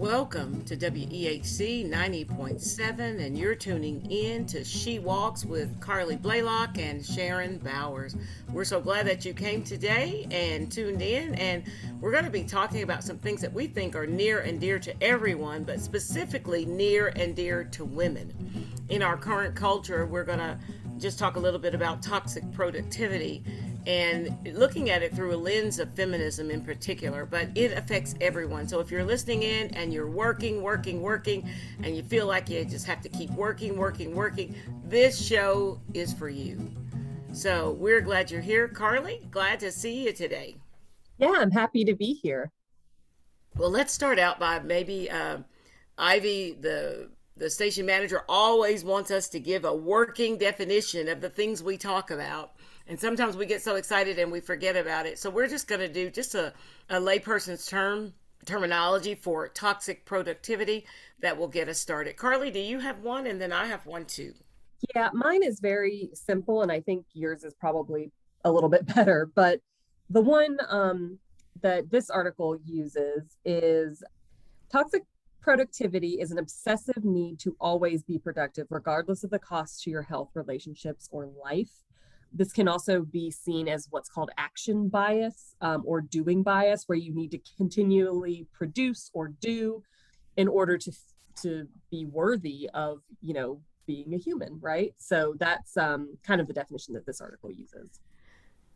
Welcome to WEHC 90.7, and you're tuning in to She Walks with Carleigh Blaylock and Sharon Bowers. We're so glad that you came today and tuned in, and we're going to be talking about some things that we think are near and dear to everyone, but specifically near and dear to women. In our current culture, we're going to just talk a little bit about toxic productivity and looking at it through a lens of feminism in particular, but it affects everyone. So if you're listening in and you're working, working, working, and you feel like you just have to keep working, working, working, this show is for you. So we're glad you're here. Carleigh, glad to see you today. Yeah, I'm happy to be here. Well, let's start out by maybe uh, Ivy, the the station manager, always wants us to give a working definition of the things we talk about. And sometimes we get so excited and we forget about it. So we're just going to do just a, a layperson's term terminology for toxic productivity that will get us started. Carleigh, do you have one? And then I have one too. Yeah, mine is very simple, and I think yours is probably a little bit better. But the one um, that this article uses is toxic productivity is an obsessive need to always be productive, regardless of the cost to your health, relationships, or life. This can also be seen as what's called action bias um, or doing bias, where you need to continually produce or do in order to to be worthy of you know being a human, right? So that's um, kind of the definition that this article uses.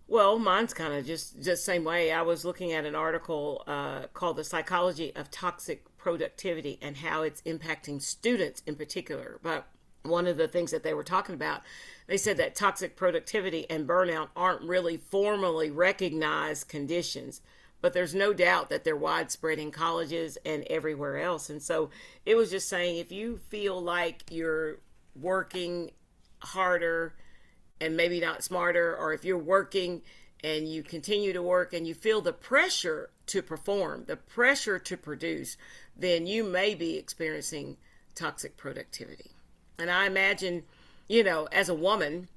Well, mine's kind of just just same way. I was looking at an article uh, called "The Psychology of Toxic Productivity and How It's Impacting Students in Particular." But one of the things that they were talking about they said that toxic productivity and burnout aren't really formally recognized conditions, but there's no doubt that they're widespread in colleges and everywhere else. And so it was just saying if you feel like you're working harder and maybe not smarter, or if you're working and you continue to work and you feel the pressure to perform, the pressure to produce, then you may be experiencing toxic productivity. And I imagine you know, as a woman,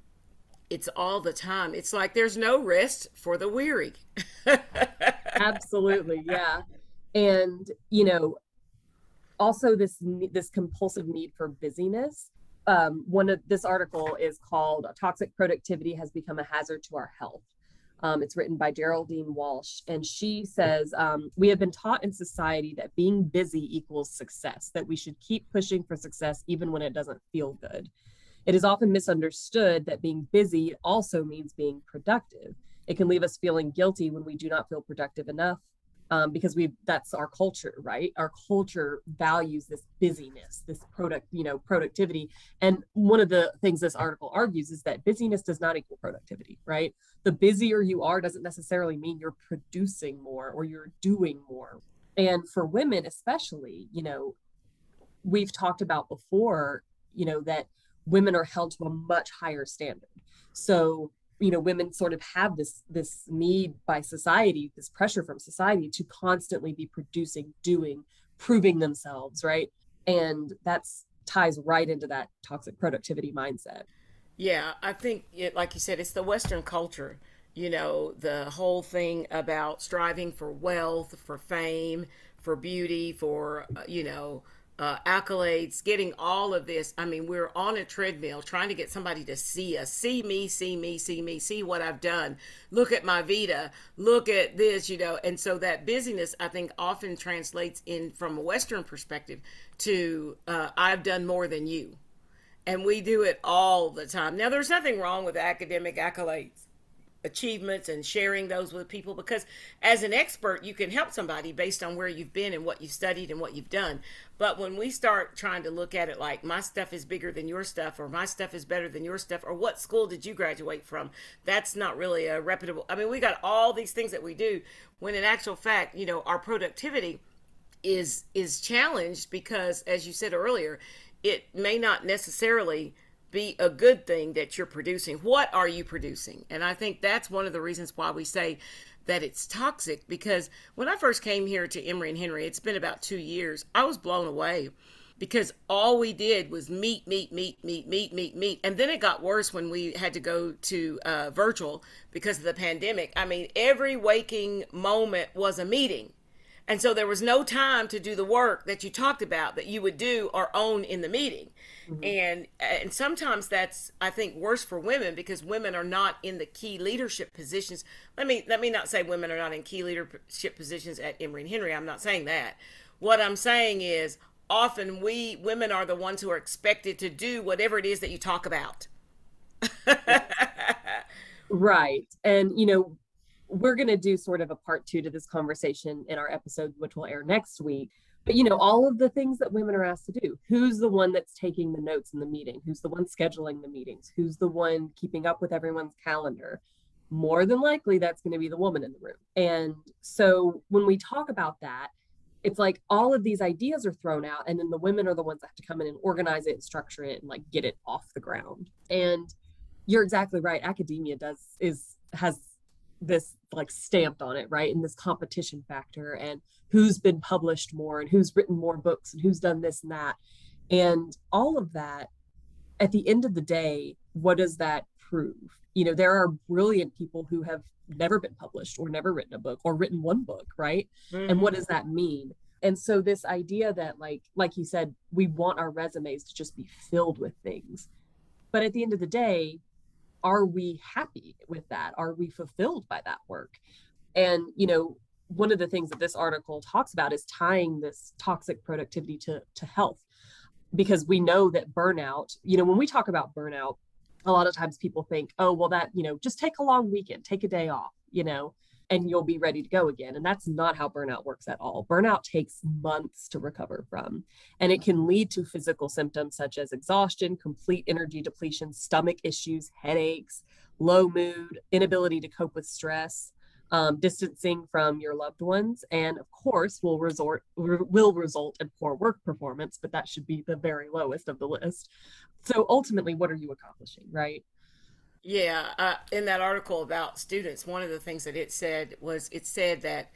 it's all the time. It's like there's no rest for the weary. Absolutely, yeah. And you know, also this this compulsive need for busyness. Um, one of this article is called "Toxic Productivity Has Become a Hazard to Our Health." Um, it's written by Geraldine Walsh, and she says um, we have been taught in society that being busy equals success. That we should keep pushing for success even when it doesn't feel good. It is often misunderstood that being busy also means being productive. It can leave us feeling guilty when we do not feel productive enough um, because we that's our culture, right? Our culture values this busyness, this product, you know, productivity. And one of the things this article argues is that busyness does not equal productivity, right? The busier you are doesn't necessarily mean you're producing more or you're doing more. And for women, especially, you know, we've talked about before, you know, that women are held to a much higher standard. So, you know, women sort of have this this need by society, this pressure from society to constantly be producing, doing, proving themselves, right? And that's ties right into that toxic productivity mindset. Yeah, I think it, like you said, it's the Western culture. You know, the whole thing about striving for wealth, for fame, for beauty, for uh, you know, uh, accolades, getting all of this. I mean, we're on a treadmill trying to get somebody to see us, see me, see me, see me, see what I've done. Look at my Vita, look at this, you know. And so that busyness, I think, often translates in from a Western perspective to uh, I've done more than you. And we do it all the time. Now, there's nothing wrong with academic accolades achievements and sharing those with people because as an expert you can help somebody based on where you've been and what you've studied and what you've done. But when we start trying to look at it like my stuff is bigger than your stuff or my stuff is better than your stuff or what school did you graduate from? That's not really a reputable i mean we got all these things that we do when in actual fact you know our productivity is is challenged because as you said earlier it may not necessarily be a good thing that you're producing. What are you producing? And I think that's one of the reasons why we say that it's toxic because when I first came here to Emory and Henry, it's been about two years, I was blown away because all we did was meet, meet, meet, meet, meet, meet, meet. And then it got worse when we had to go to uh, virtual because of the pandemic. I mean, every waking moment was a meeting. And so there was no time to do the work that you talked about that you would do or own in the meeting. Mm-hmm. And and sometimes that's I think worse for women because women are not in the key leadership positions. Let me let me not say women are not in key leadership positions at Emory and Henry. I'm not saying that. What I'm saying is often we women are the ones who are expected to do whatever it is that you talk about. right. And you know, we're going to do sort of a part two to this conversation in our episode, which will air next week. But you know, all of the things that women are asked to do. Who's the one that's taking the notes in the meeting? Who's the one scheduling the meetings? Who's the one keeping up with everyone's calendar? More than likely, that's going to be the woman in the room. And so when we talk about that, it's like all of these ideas are thrown out, and then the women are the ones that have to come in and organize it and structure it and like get it off the ground. And you're exactly right. Academia does is has this like stamped on it, right? And this competition factor and who's been published more and who's written more books and who's done this and that. And all of that, at the end of the day, what does that prove? You know, there are brilliant people who have never been published or never written a book or written one book, right? Mm-hmm. And what mm-hmm. does that mean? And so this idea that like like you said, we want our resumes to just be filled with things. But at the end of the day, are we happy with that? Are we fulfilled by that work? And, you know, one of the things that this article talks about is tying this toxic productivity to, to health because we know that burnout, you know, when we talk about burnout, a lot of times people think, oh, well, that, you know, just take a long weekend, take a day off, you know, and you'll be ready to go again. And that's not how burnout works at all. Burnout takes months to recover from, and it can lead to physical symptoms such as exhaustion, complete energy depletion, stomach issues, headaches, low mood, inability to cope with stress. Um, distancing from your loved ones, and of course, will resort will result in poor work performance. But that should be the very lowest of the list. So ultimately, what are you accomplishing, right? Yeah, uh, in that article about students, one of the things that it said was it said that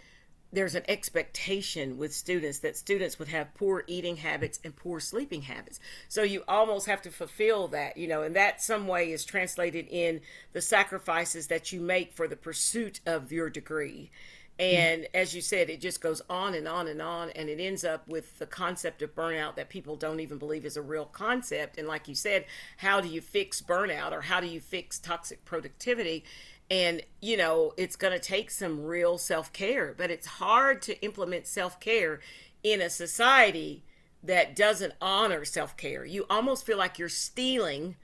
there's an expectation with students that students would have poor eating habits and poor sleeping habits. So you almost have to fulfill that, you know, and that some way is translated in the sacrifices that you make for the pursuit of your degree. And mm-hmm. as you said, it just goes on and on and on, and it ends up with the concept of burnout that people don't even believe is a real concept. And like you said, how do you fix burnout or how do you fix toxic productivity? And, you know, it's going to take some real self care, but it's hard to implement self care in a society that doesn't honor self care. You almost feel like you're stealing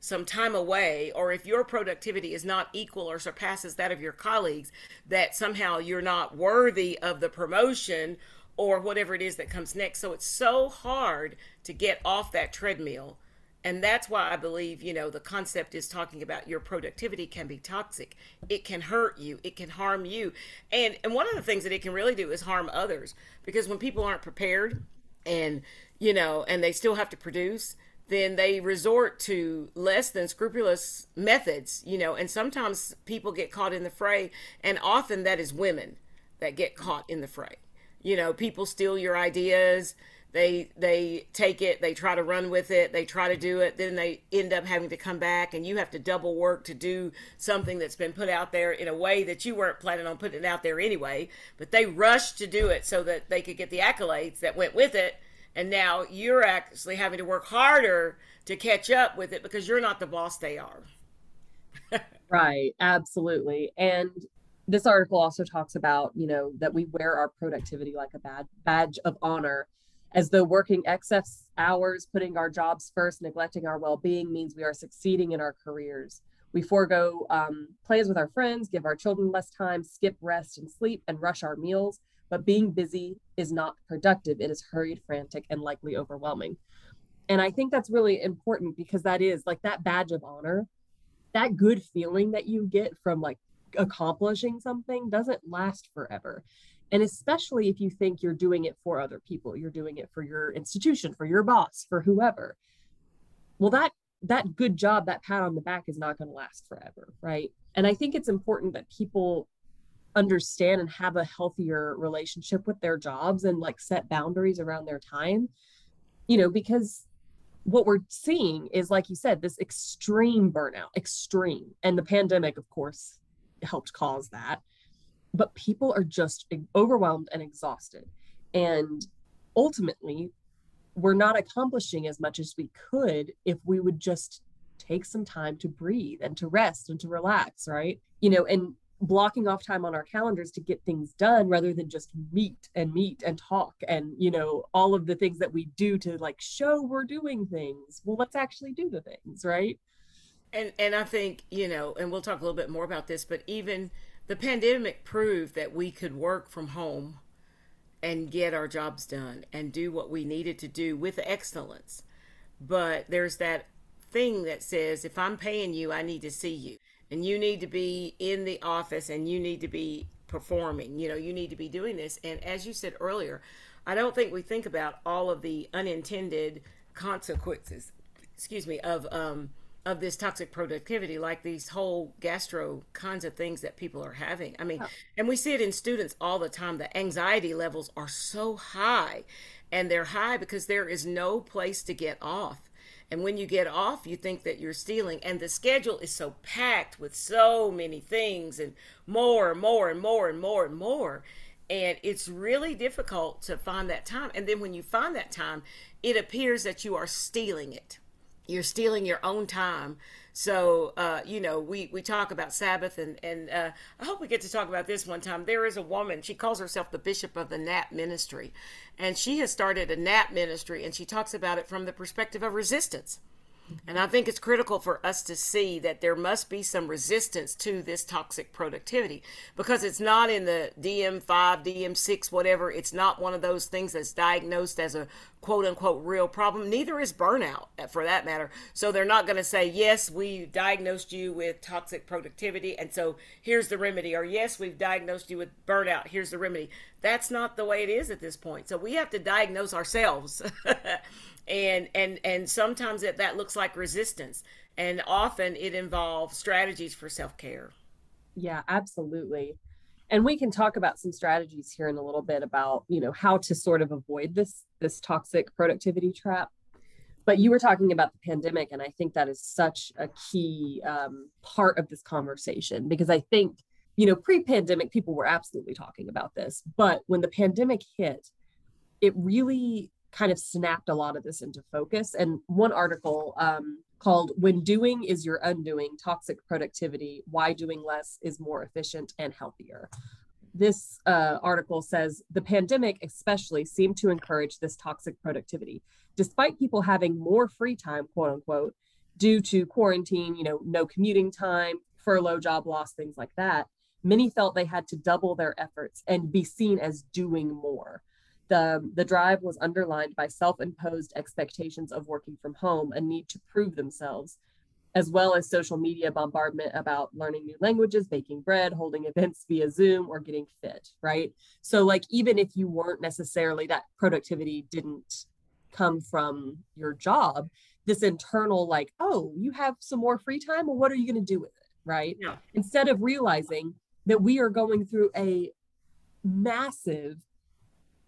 some time away, or if your productivity is not equal or surpasses that of your colleagues, that somehow you're not worthy of the promotion or whatever it is that comes next. So it's so hard to get off that treadmill. And that's why I believe, you know, the concept is talking about your productivity can be toxic. It can hurt you, it can harm you. And and one of the things that it can really do is harm others because when people aren't prepared and you know, and they still have to produce, then they resort to less than scrupulous methods, you know, and sometimes people get caught in the fray, and often that is women that get caught in the fray. You know, people steal your ideas, they they take it, they try to run with it, they try to do it, then they end up having to come back and you have to double work to do something that's been put out there in a way that you weren't planning on putting it out there anyway, but they rushed to do it so that they could get the accolades that went with it and now you're actually having to work harder to catch up with it because you're not the boss they are. Right absolutely. And this article also talks about you know that we wear our productivity like a bad badge of honor as though working excess hours putting our jobs first neglecting our well-being means we are succeeding in our careers. We forego um, plans with our friends give our children less time skip rest and sleep and rush our meals but being busy is not productive. It is hurried, frantic, and likely overwhelming. And I think that's really important because that is like that badge of honor, that good feeling that you get from like accomplishing something doesn't last forever. And especially if you think you're doing it for other people, you're doing it for your institution, for your boss, for whoever. Well, that that good job, that pat on the back is not going to last forever, right? And I think it's important that people understand and have a healthier relationship with their jobs and like set boundaries around their time you know because what we're seeing is like you said this extreme burnout extreme and the pandemic of course helped cause that but people are just overwhelmed and exhausted. And ultimately, we're not accomplishing as much as we could if we would just take some time to breathe and to rest and to relax, right? You know, and blocking off time on our calendars to get things done rather than just meet and meet and talk and you know all of the things that we do to like show we're doing things. Well let's actually do the things right? And and i think you know and we'll talk a little bit more about this but even the pandemic proved that we could work from home and get our jobs done and do what we needed to do with excellence. But there's that thing that says if i'm paying you i need to see you and you need to be in the office and you need to be performing. You know you need to be doing this. And as you said earlier i don't think we think about all of the unintended consequences excuse me of um of this toxic productivity like these whole gastro kinds of things that people are having. I mean oh. and we see it in students all the time. The anxiety levels are so high and they're high because there is no place to get off and when you get off, you think that you're stealing. And the schedule is so packed with so many things and more and more and more and more and more. And it's really difficult to find that time. And then when you find that time, it appears that you are stealing it. You're stealing your own time so, uh, you know, we, we talk about Sabbath, and, and uh, I hope we get to talk about this one time. There is a woman, she calls herself the bishop of the NAP ministry, and she has started a NAP ministry, and she talks about it from the perspective of resistance. And I think it's critical for us to see that there must be some resistance to this toxic productivity because it's not in the DM5, DM6, whatever. It's not one of those things that's diagnosed as a quote unquote real problem. Neither is burnout uh, for that matter. So they're not going to say, yes, we diagnosed you with toxic productivity. And so here's the remedy. Or yes, we've diagnosed you with burnout. Here's the remedy. That's not the way it is at this point. So we have to diagnose ourselves. and and and sometimes that that looks like resistance and often it involves strategies for self-care yeah absolutely and we can talk about some strategies here in a little bit about you know how to sort of avoid this this toxic productivity trap but you were talking about the pandemic and i think that is such a key um, part of this conversation because i think you know pre-pandemic people were absolutely talking about this but when the pandemic hit it really kind of snapped a lot of this into focus. And one article um, called When Doing is Your Undoing Toxic Productivity Why Doing Less is More Efficient and Healthier. This uh, article says the pandemic, especially, seemed to encourage this toxic productivity. Despite people having more free time, quote unquote, due to quarantine, you know, no commuting time, furlough, job loss, things like that, many felt they had to double their efforts and be seen as doing more. The, the drive was underlined by self imposed expectations of working from home, a need to prove themselves, as well as social media bombardment about learning new languages, baking bread, holding events via Zoom, or getting fit, right? So, like, even if you weren't necessarily that productivity didn't come from your job, this internal, like, oh, you have some more free time, well, what are you going to do with it, right? Yeah. Instead of realizing that we are going through a massive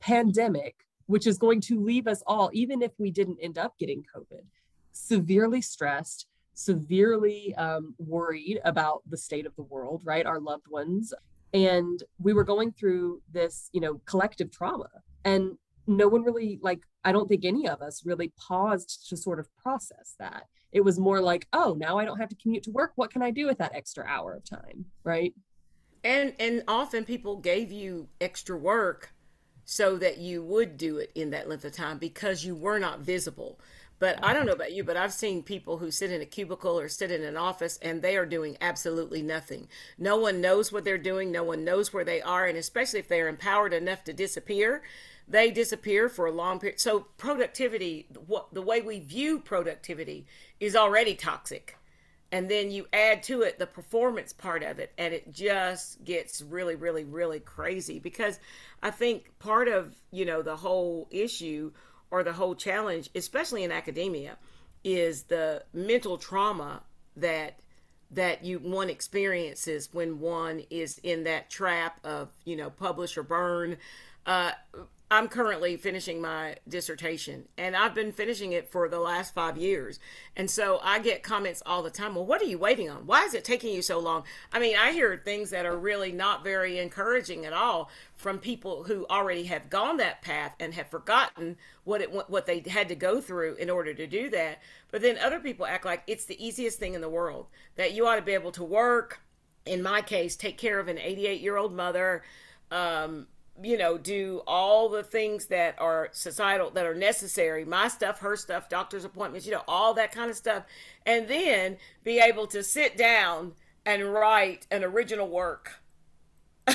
pandemic, which is going to leave us all, even if we didn't end up getting COVID, severely stressed, severely um, worried about the state of the world, right? Our loved ones. And we were going through this, you know, collective trauma. And no one really, like, I don't think any of us really paused to sort of process that. It was more like, oh, now I don't have to commute to work. What can I do with that extra hour of time? Right. And and often people gave you extra work so that you would do it in that length of time because you were not visible. But I don't know about you, but I've seen people who sit in a cubicle or sit in an office and they are doing absolutely nothing. No one knows what they're doing, no one knows where they are, and especially if they're empowered enough to disappear, they disappear for a long period. So productivity, what the way we view productivity is already toxic and then you add to it the performance part of it and it just gets really really really crazy because i think part of you know the whole issue or the whole challenge especially in academia is the mental trauma that that you one experiences when one is in that trap of you know publish or burn. Uh, I'm currently finishing my dissertation and I've been finishing it for the last five years. And so I get comments all the time. Well, what are you waiting on? Why is it taking you so long? I mean, I hear things that are really not very encouraging at all from people who already have gone that path and have forgotten what it what they had to go through in order to do that. But then other people act like it's the easiest thing in the world that you ought to be able to work. In my case, take care of an 88 year old mother. Um, you know, do all the things that are societal, that are necessary, my stuff, her stuff, doctor's appointments, you know, all that kind of stuff. And then be able to sit down and write an original work.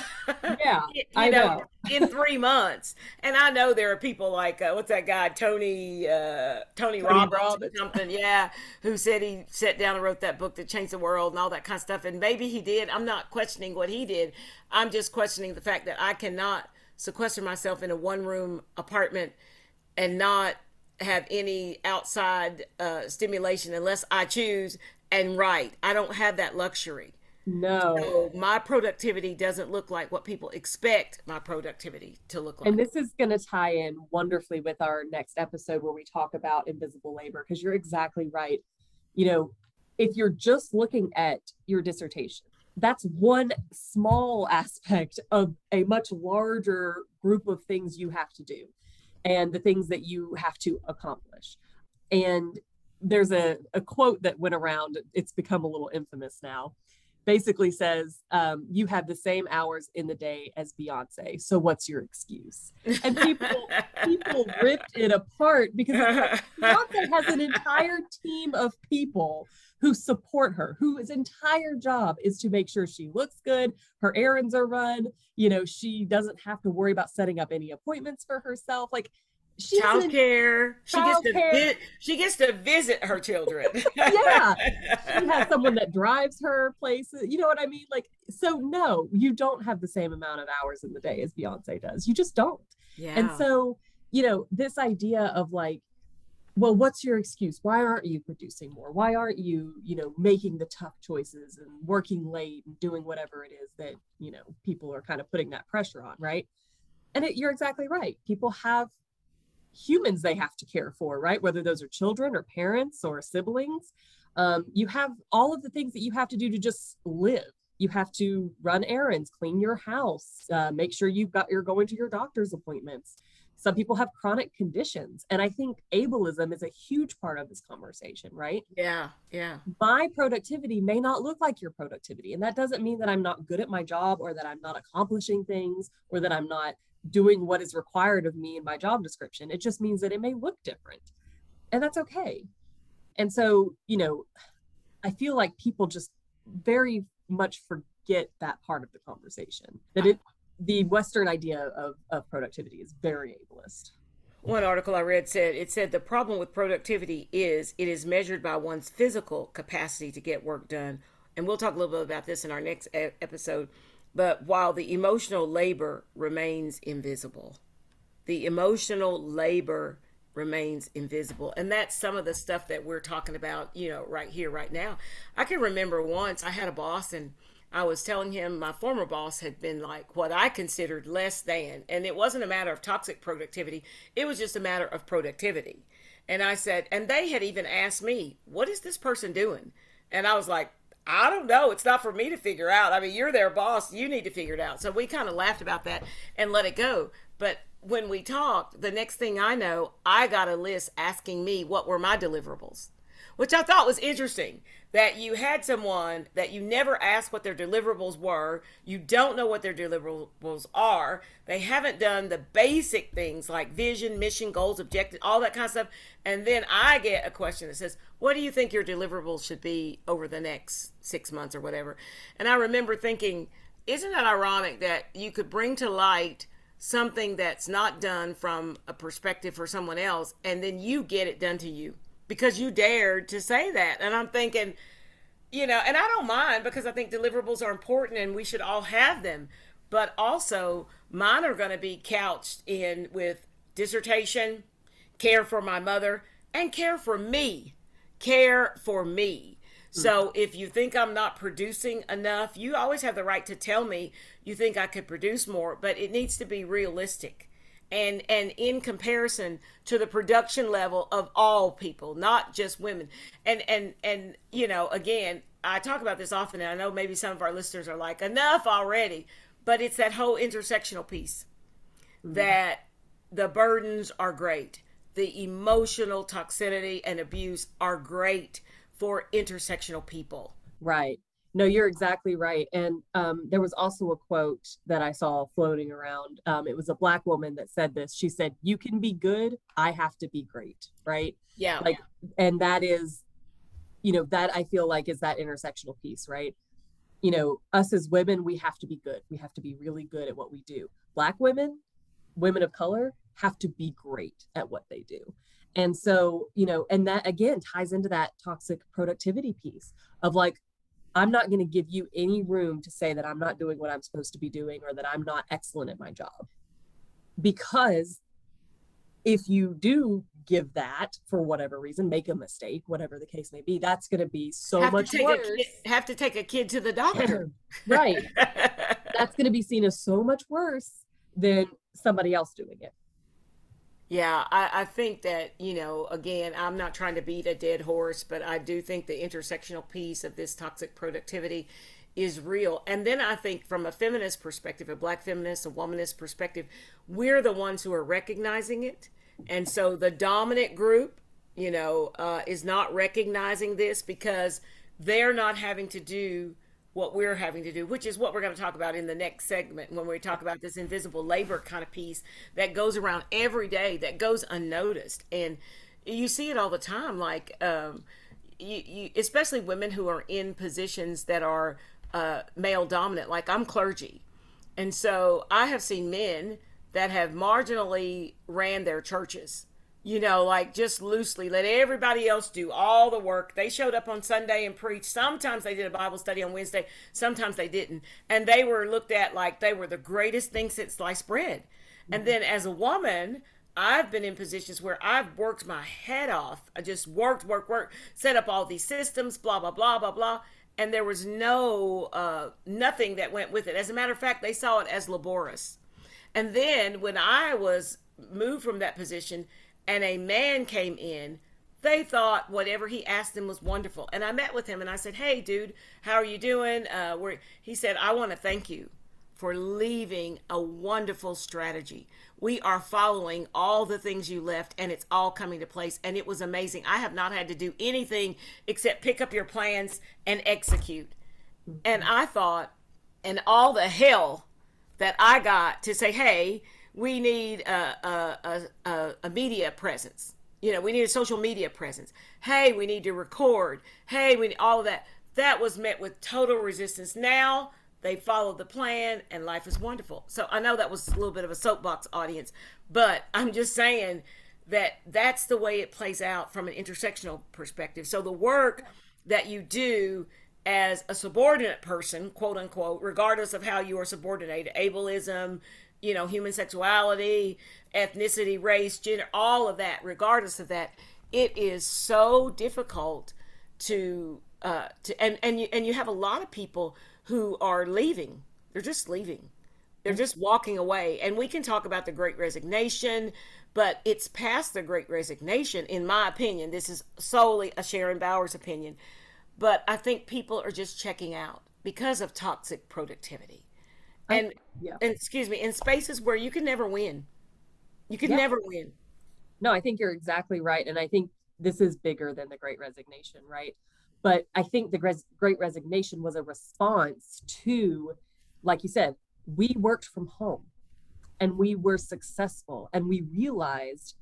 Yeah, I know, know. In three months. And I know there are people like uh, what's that guy Tony uh, Tony, Tony Robbins, Robbins. something, yeah, who said he sat down and wrote that book that changed the world and all that kind of stuff. And maybe he did. I'm not questioning what he did. I'm just questioning the fact that I cannot sequester myself in a one room apartment and not have any outside uh, stimulation unless I choose and write. I don't have that luxury. No. So my productivity doesn't look like what people expect my productivity to look like. And this is going to tie in wonderfully with our next episode where we talk about invisible labor because you're exactly right. You know, if you're just looking at your dissertation, that's one small aspect of a much larger group of things you have to do and the things that you have to accomplish. And there's a, a quote that went around, it's become a little infamous now. Basically says, um, you have the same hours in the day as Beyonce. So what's your excuse? And people people ripped it apart because Beyonce has an entire team of people who support her, whose entire job is to make sure she looks good, her errands are run, you know, she doesn't have to worry about setting up any appointments for herself. Like she's child care. She gets to vi- she gets to visit her children. yeah. She has someone that drives her places. You know what I mean? Like, so no, you don't have the same amount of hours in the day as Beyonce does. You just don't. Yeah. And so, you know, this idea of like, well what's your excuse why aren't you producing more why aren't you you know making the tough choices and working late and doing whatever it is that you know people are kind of putting that pressure on right and it, you're exactly right people have humans they have to care for right? Whether those are children or parents or siblings. Um, you have all of the things that you have to do to just live. You have to run errands clean your house uh, make sure you've got you're going to your doctor's appointments. Some people have chronic conditions and i think ableism is a huge part of this conversation right? Yeah yeah. My productivity may not look like your productivity and that doesn't mean that i'm not good at my job or that i'm not accomplishing things or that i'm not doing what is required of me in my job description it just means that it may look different and that's okay and so you know i feel like people just very much forget that part of the conversation that it the Western idea of, of productivity is very ableist. One article I read said it said the problem with productivity is it is measured by one's physical capacity to get work done. And we'll talk a little bit about this in our next episode. But while the emotional labor remains invisible, the emotional labor remains invisible. And that's some of the stuff that we're talking about, you know, right here, right now. I can remember once I had a boss and I was telling him my former boss had been like what I considered less than. And it wasn't a matter of toxic productivity, it was just a matter of productivity. And I said, and they had even asked me, what is this person doing? And I was like, I don't know. It's not for me to figure out. I mean, you're their boss. You need to figure it out. So we kind of laughed about that and let it go. But when we talked, the next thing I know, I got a list asking me what were my deliverables which I thought was interesting that you had someone that you never asked what their deliverables were. You don't know what their deliverables are. They haven't done the basic things like vision, mission, goals, objectives, all that kind of stuff. And then I get a question that says, What do you think your deliverables should be over the next six months or whatever? And I remember thinking, Isn't that ironic that you could bring to light? something that's not done from a perspective for someone else and then you get it done to you because you dared to say that. And I'm thinking, you know, and I don't mind because I think deliverables are important and we should all have them. But also, mine are going to be couched in with dissertation, care for my mother, and care for me. Care for me. So hmm. if you think I'm not producing enough, you always have the right to tell me you think I could produce more, but it needs to be realistic and and in comparison to the production level of all people not just women. And and and you know again i talk about this often and i know maybe some of our listeners are like enough already. But it's that whole intersectional piece mm-hmm. that the burdens are great. The emotional toxicity and abuse are great for intersectional people. Right no, you're exactly right. And um, there was also a quote that I saw floating around. Um, it was a black woman that said this. She said, "You can be good. I have to be great." Right? Yeah. Like, and that is, you know, that I feel like is that intersectional piece, right? You know, us as women, we have to be good. We have to be really good at what we do. Black women, women of color, have to be great at what they do. And so, you know, and that again ties into that toxic productivity piece of like, I'm not going to give you any room to say that I'm not doing what I'm supposed to be doing or that I'm not excellent at my job. Because if you do give that for whatever reason, make a mistake, whatever the case may be, that's going to be so have much worse. Kid, have to take a kid to the doctor. right. that's going to be seen as so much worse than somebody else doing it. Yeah, I, I, think that, you know, again, I'm not trying to beat a dead horse, but I do think the intersectional piece of this toxic productivity is real. And then I think from a feminist perspective, a black feminist, a womanist perspective, we're the ones who are recognizing it. And so the dominant group, you know, uh, is not recognizing this because they're not having to do what we're having to do, which is what we're going to talk about in the next segment when we talk about this invisible labor kind of piece that goes around every day that goes unnoticed. And you see it all the time, like, um, you, you, especially women who are in positions that are uh, male dominant, like I'm clergy. And so I have seen men that have marginally ran their churches you know, like just loosely let everybody else do all the work. They showed up on Sunday and preached. Sometimes they did a Bible study on Wednesday, sometimes they didn't. And they were looked at like they were the greatest thing since sliced bread. Mm-hmm. And then as a woman, I've been in positions where I've worked my head off. I just worked, worked, worked, set up all these systems, blah, blah, blah, blah, blah. And there was no, uh, nothing that went with it. As a matter of fact, they saw it as laborious. And then when I was moved from that position, and a man came in, they thought whatever he asked them was wonderful. And I met with him and I said, "Hey, dude, how are you doing?" Uh, where he said, "I want to thank you for leaving a wonderful strategy. We are following all the things you left, and it's all coming to place. And it was amazing. I have not had to do anything except pick up your plans and execute. And I thought, and all the hell that I got to say, hey." We need a, a, a, a, media presence. You know, we need a social media presence. Hey, we need to record. Hey, we need all of that. That was met with total resistance. Now they followed the plan and life is wonderful. So I know that was a little bit of a soapbox audience, but I'm just saying that that's the way it plays out from an intersectional perspective. So the work that you do as a subordinate person, quote unquote, regardless of how you are subordinated, ableism, you know, human sexuality, ethnicity, race, gender, all of that, regardless of that, it is so difficult to uh, to and and you and you have a lot of people who are leaving. They're just leaving. They're just walking away. And we can talk about the great resignation, but it's past the great resignation, in my opinion. This is solely a Sharon Bowers opinion. But I think people are just checking out because of toxic productivity and yeah. and excuse me in spaces where you can never win you can yeah. never win no i think you're exactly right and i think this is bigger than the great resignation right but i think the great resignation was a response to like you said we worked from home and we were successful and we realized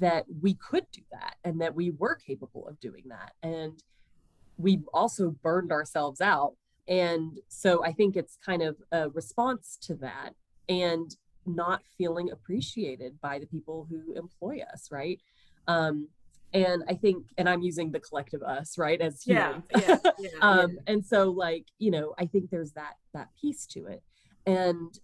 that we could do that and that we were capable of doing that and we also burned ourselves out and so I think it's kind of a response to that and not feeling appreciated by the people who employ us, right? Um, and I think, and I'm using the collective us, right, as humans. Yeah, yeah, yeah, um. And so, like, you know, I think there's that that piece to it, and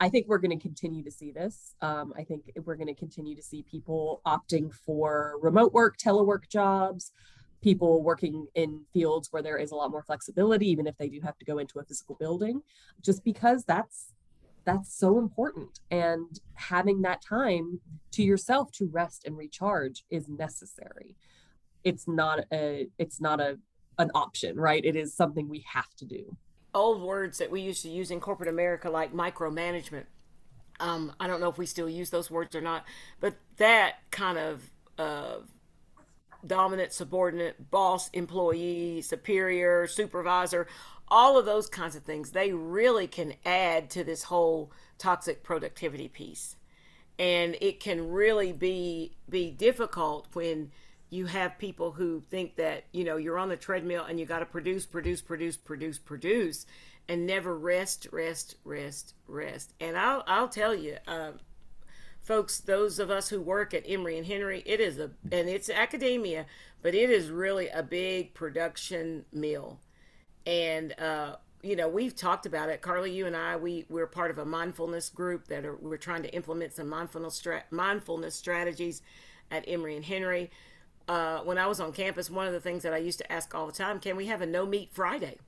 I think we're going to continue to see this. Um, I think we're going to continue to see people opting for remote work, telework jobs people working in fields where there is a lot more flexibility, even if they do have to go into a physical building, just because that's that's so important. And having that time to yourself to rest and recharge is necessary. It's not a it's not a an option, right? It is something we have to do. Old words that we used to use in corporate America like micromanagement. Um, I don't know if we still use those words or not, but that kind of uh, dominant, subordinate, boss, employee, superior, supervisor, all of those kinds of things, they really can add to this whole toxic productivity piece. And it can really be be difficult when you have people who think that, you know, you're on the treadmill and you got to produce, produce, produce, produce, produce and never rest, rest, rest, rest. And I'll I'll tell you, uh, folks, those of us who work at Emory and Henry, it is a and it's academia, but it is really a big production meal. and uh, you know we've talked about it. Carleigh you and i we we're part of a mindfulness group that are we're trying to implement some mindfulness stra- mindfulness strategies at emory and henry. Uh, when i was on campus one of the things that i used to ask all the time can we have a no meet friday?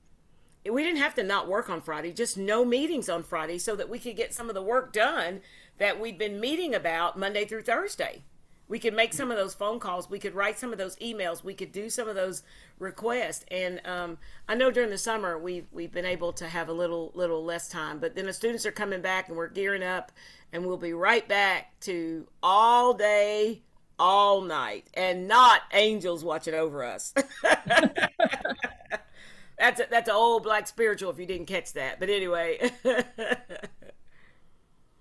We didn't have to not work on friday just no meetings on friday so that we could get some of the work done that we'd been meeting about monday through thursday. We could make some of those phone calls. We could write some of those emails. We could do some of those requests. And um, i know during the summer we've, we've been able to have a little little less time. But then the students are coming back and we're gearing up and we'll be right back to all day all night and not angels watching over us. That's a, that's an old black spiritual if you didn't catch that. But anyway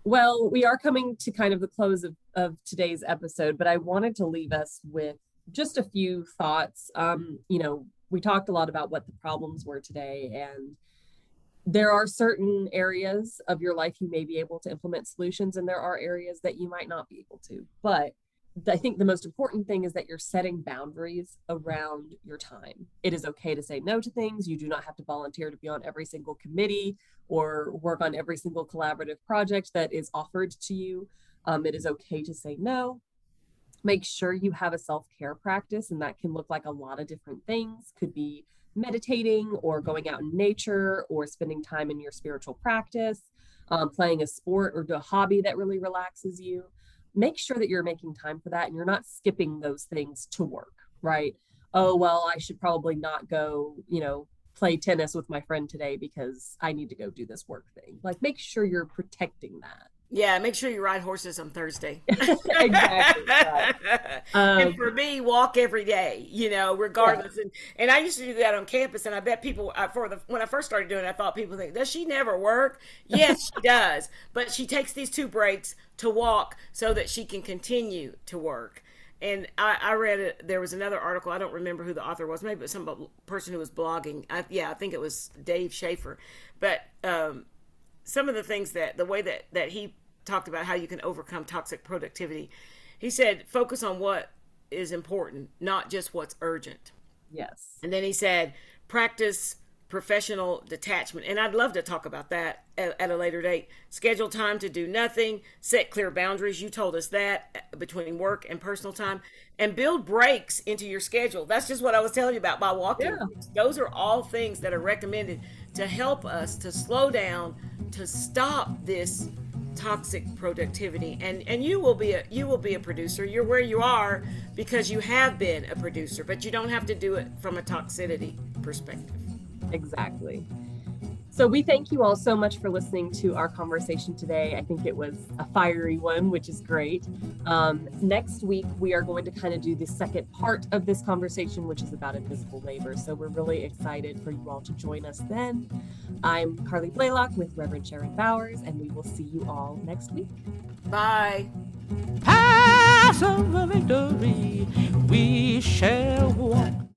Well, we are coming to kind of the close of, of today's episode, but I wanted to leave us with just a few thoughts. Um, you know, we talked a lot about what the problems were today, and there are certain areas of your life you may be able to implement solutions, and there are areas that you might not be able to. But I think the most important thing is that you're setting boundaries around your time. It is okay to say no to things. You do not have to volunteer to be on every single committee or work on every single collaborative project that is offered to you. Um, it is okay to say no. Make sure you have a self care practice, and that can look like a lot of different things. Could be meditating, or going out in nature, or spending time in your spiritual practice, um, playing a sport or a hobby that really relaxes you make sure that you're making time for that and you're not skipping those things to work, right? Oh, well, I should probably not go, you know, play tennis with my friend today because I need to go do this work thing. Like, make sure you're protecting that. Yeah, make sure you ride horses on Thursday. exactly. Right. Um, and for me, walk every day. You know, regardless. Yeah. And and I used to do that on campus, and I bet people uh, for the when I first started doing it, I thought people think, does she never work? Yes, she does. But she takes these two breaks to walk so that she can continue to work. And I, I read it. There was another article. I don't remember who the author was. Maybe it was some person who was blogging. I, yeah, I think it was Dave Schaefer. But um, some of the things that the way that that he talked about how you can overcome toxic productivity. He said focus on what is important, not just what's urgent. Yes. And then he said practice professional detachment. And I'd love to talk about that at, at, a later date. Schedule time to do nothing, set clear boundaries. You told us that uh, between work and personal time, and build breaks into your schedule. That's just what I was telling you about by walking. Yeah. Those are all things that are recommended to help us to slow down, to stop this toxic productivity and and you will be a you will be a producer you're where you are because you have been a producer but you don't have to do it from a toxicity perspective Exactly. So we thank you all so much for listening to our conversation today. I think it was a fiery one, which is great. Um, next week, we are going to kind of do the second part of this conversation, which is about invisible labor. So we're really excited for you all to join us then. I'm Carleigh Blaylock with Reverend Sharon Bowers, and we will see you all next week. Bye. Passover victory, we shall walk.